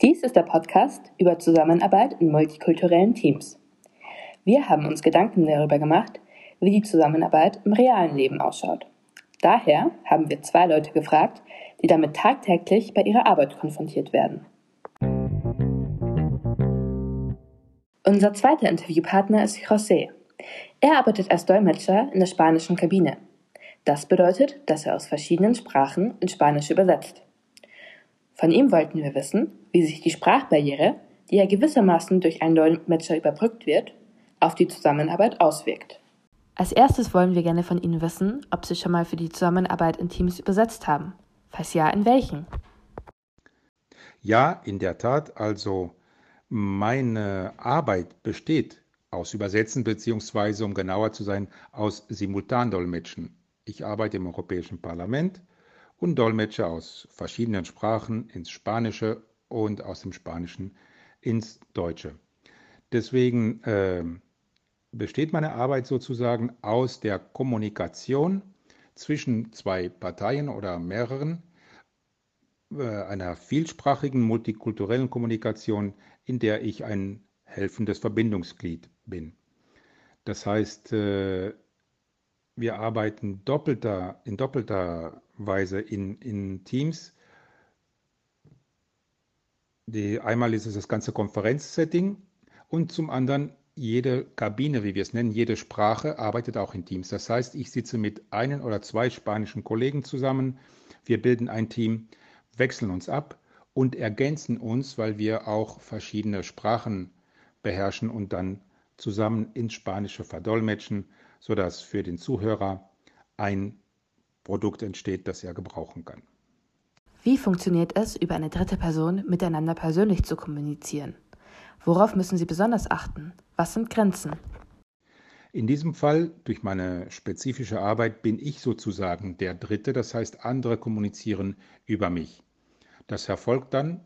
Dies ist der Podcast über Zusammenarbeit in multikulturellen Teams. Wir haben uns Gedanken darüber gemacht, wie die Zusammenarbeit im realen Leben ausschaut. Daher haben wir zwei Leute gefragt, die damit tagtäglich bei ihrer Arbeit konfrontiert werden. Unser zweiter Interviewpartner ist José. Er arbeitet als Dolmetscher in der spanischen Kabine. Das bedeutet, dass er aus verschiedenen Sprachen in Spanisch übersetzt. Von ihm wollten wir wissen, wie sich die Sprachbarriere, die ja gewissermaßen durch einen Dolmetscher überbrückt wird, auf die Zusammenarbeit auswirkt. Als erstes wollen wir gerne von Ihnen wissen, ob Sie schon mal für die Zusammenarbeit in Teams übersetzt haben. Falls ja, in welchen? Ja, in der Tat. Also meine Arbeit besteht aus Übersetzen beziehungsweise, um genauer zu sein, aus Simultandolmetschen. Ich arbeite im Europäischen Parlament und dolmetsche aus verschiedenen Sprachen ins Spanische und aus dem Spanischen ins Deutsche. Deswegen äh, besteht meine Arbeit sozusagen aus der Kommunikation zwischen zwei Parteien oder mehreren, äh, einer vielsprachigen multikulturellen Kommunikation, in der ich ein helfendes Verbindungsglied bin. Das heißt, äh, wir arbeiten doppelter, in doppelter Weise in, in Teams. Die, einmal ist es das ganze Konferenzsetting und zum anderen jede Kabine, wie wir es nennen, jede Sprache arbeitet auch in Teams. Das heißt, ich sitze mit einem oder zwei spanischen Kollegen zusammen, wir bilden ein Team, wechseln uns ab und ergänzen uns, weil wir auch verschiedene Sprachen beherrschen und dann zusammen ins Spanische verdolmetschen, sodass für den Zuhörer ein Produkt entsteht, das er gebrauchen kann. Wie funktioniert es, über eine dritte Person miteinander persönlich zu kommunizieren? Worauf müssen Sie besonders achten? Was sind Grenzen? In diesem Fall, durch meine spezifische Arbeit, bin ich sozusagen der Dritte, das heißt, andere kommunizieren über mich. Das erfolgt dann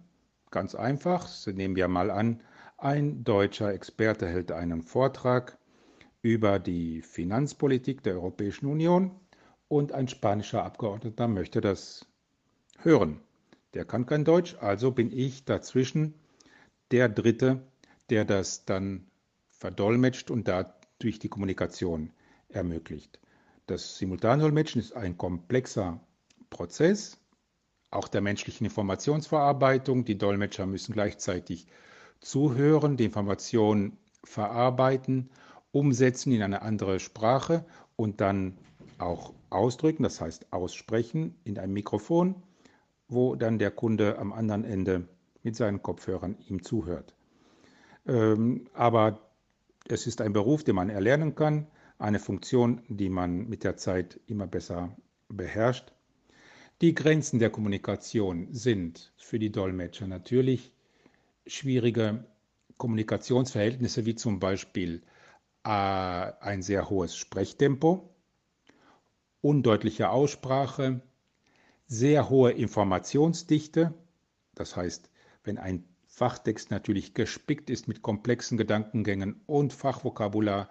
ganz einfach, nehmen wir mal an, ein deutscher Experte hält einen Vortrag über die Finanzpolitik der Europäischen Union und ein spanischer Abgeordneter möchte das hören. Der kann kein Deutsch, also bin ich dazwischen der Dritte, der das dann verdolmetscht und dadurch die Kommunikation ermöglicht. Das Simultandolmetschen ist ein komplexer Prozess, auch der menschlichen Informationsverarbeitung. Die Dolmetscher müssen gleichzeitig zuhören, die Information verarbeiten, umsetzen in eine andere Sprache und dann auch ausdrücken, das heißt aussprechen in einem Mikrofon, wo dann der Kunde am anderen Ende mit seinen Kopfhörern ihm zuhört. Ähm, aber es ist ein Beruf, den man erlernen kann, eine Funktion, die man mit der Zeit immer besser beherrscht. Die Grenzen der Kommunikation sind für die Dolmetscher natürlich schwierige Kommunikationsverhältnisse, wie zum Beispiel äh, ein sehr hohes Sprechtempo, undeutliche Aussprache, sehr hohe Informationsdichte, das heißt, wenn ein Fachtext natürlich gespickt ist mit komplexen Gedankengängen und Fachvokabular,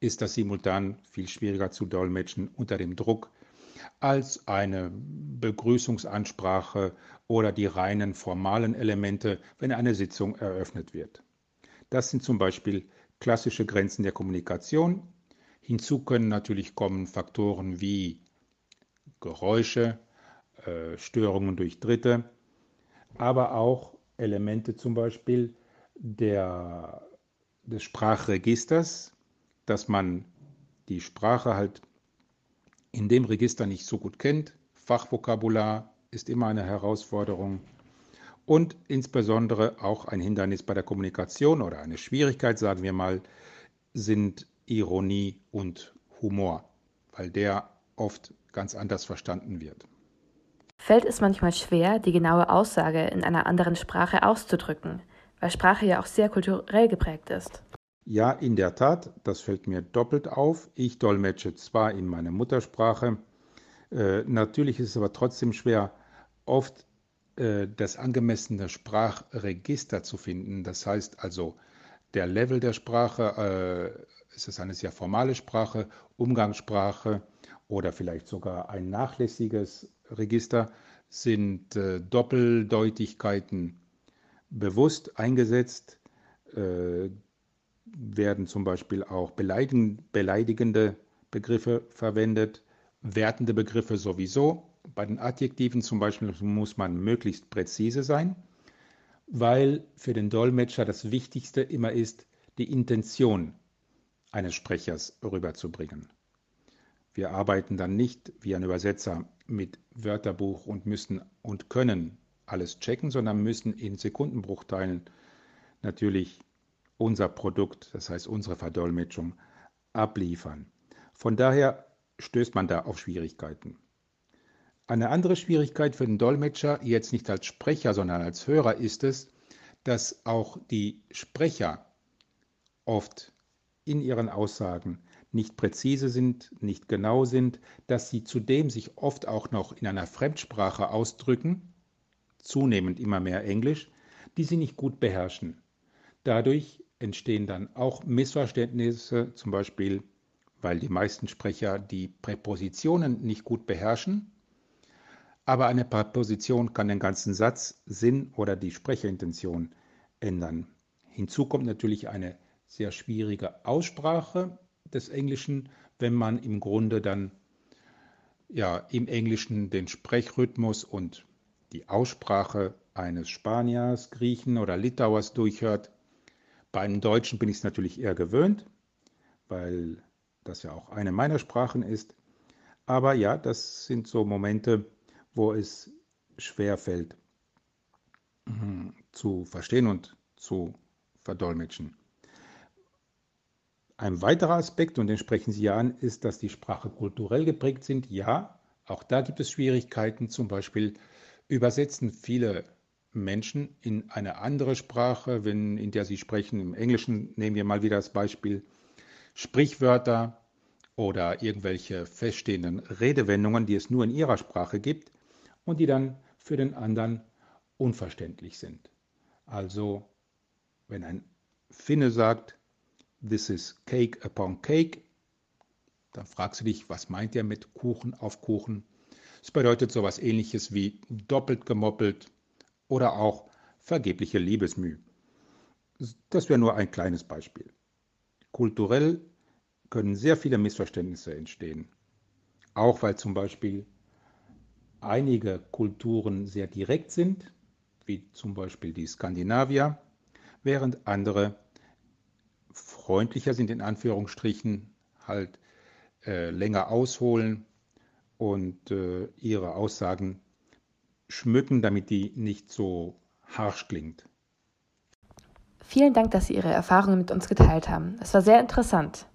ist das simultan viel schwieriger zu dolmetschen unter dem Druck als eine Begrüßungsansprache oder die reinen formalen Elemente, wenn eine Sitzung eröffnet wird. Das sind zum Beispiel klassische Grenzen der Kommunikation. Hinzu können natürlich kommen Faktoren wie Geräusche, äh, Störungen durch Dritte, aber auch Elemente zum Beispiel der, des Sprachregisters, dass man die Sprache halt in dem Register nicht so gut kennt. Fachvokabular ist immer eine Herausforderung und insbesondere auch ein Hindernis bei der Kommunikation oder eine Schwierigkeit, sagen wir mal, sind Ironie und Humor, weil der oft ganz anders verstanden wird. Fällt es manchmal schwer, die genaue Aussage in einer anderen Sprache auszudrücken, weil Sprache ja auch sehr kulturell geprägt ist? Ja, in der Tat, das fällt mir doppelt auf. Ich dolmetsche zwar in meiner Muttersprache, äh, natürlich ist es aber trotzdem schwer, oft äh, das angemessene Sprachregister zu finden. Das heißt also, der Level der Sprache, äh, ist es eine sehr formale Sprache, Umgangssprache oder vielleicht sogar ein nachlässiges Register, sind äh, Doppeldeutigkeiten bewusst eingesetzt, äh, werden zum Beispiel auch beleidigende Begriffe verwendet, wertende Begriffe sowieso. Bei den Adjektiven zum Beispiel muss man möglichst präzise sein, weil für den Dolmetscher das Wichtigste immer ist, die Intention eines Sprechers rüberzubringen. Wir arbeiten dann nicht wie ein Übersetzer mit Wörterbuch und müssen und können alles checken, sondern müssen in Sekundenbruchteilen natürlich unser Produkt, das heißt unsere Verdolmetschung, abliefern. Von daher stößt man da auf Schwierigkeiten. Eine andere Schwierigkeit für den Dolmetscher, jetzt nicht als Sprecher, sondern als Hörer, ist es, dass auch die Sprecher oft in ihren Aussagen nicht präzise sind, nicht genau sind, dass sie zudem sich oft auch noch in einer Fremdsprache ausdrücken, zunehmend immer mehr Englisch, die sie nicht gut beherrschen. Dadurch entstehen dann auch Missverständnisse, zum Beispiel weil die meisten Sprecher die Präpositionen nicht gut beherrschen. Aber eine Präposition kann den ganzen Satz, Sinn oder die Sprecherintention ändern. Hinzu kommt natürlich eine sehr schwierige Aussprache des Englischen, wenn man im Grunde dann ja im Englischen den Sprechrhythmus und die Aussprache eines Spaniers, Griechen oder Litauers durchhört. Bei einem Deutschen bin ich es natürlich eher gewöhnt, weil das ja auch eine meiner Sprachen ist. Aber ja, das sind so Momente, wo es schwer fällt hm, zu verstehen und zu verdolmetschen. Ein weiterer Aspekt, und den sprechen Sie ja an, ist, dass die Sprache kulturell geprägt sind. Ja, auch da gibt es Schwierigkeiten. Zum Beispiel übersetzen viele Menschen in eine andere Sprache, wenn, in der sie sprechen. Im Englischen nehmen wir mal wieder das Beispiel Sprichwörter oder irgendwelche feststehenden Redewendungen, die es nur in ihrer Sprache gibt und die dann für den anderen unverständlich sind. Also, wenn ein Finne sagt, This is cake upon cake, dann fragst du dich, was meint er mit Kuchen auf Kuchen? Es bedeutet sowas ähnliches wie doppelt gemoppelt oder auch vergebliche Liebesmüh. Das wäre nur ein kleines Beispiel. Kulturell können sehr viele Missverständnisse entstehen. Auch weil zum Beispiel einige Kulturen sehr direkt sind, wie zum Beispiel die Skandinavier, während andere freundlicher sind, in Anführungsstrichen, halt äh, länger ausholen und äh, ihre Aussagen schmücken, damit die nicht so harsch klingt. Vielen Dank, dass Sie Ihre Erfahrungen mit uns geteilt haben. Es war sehr interessant.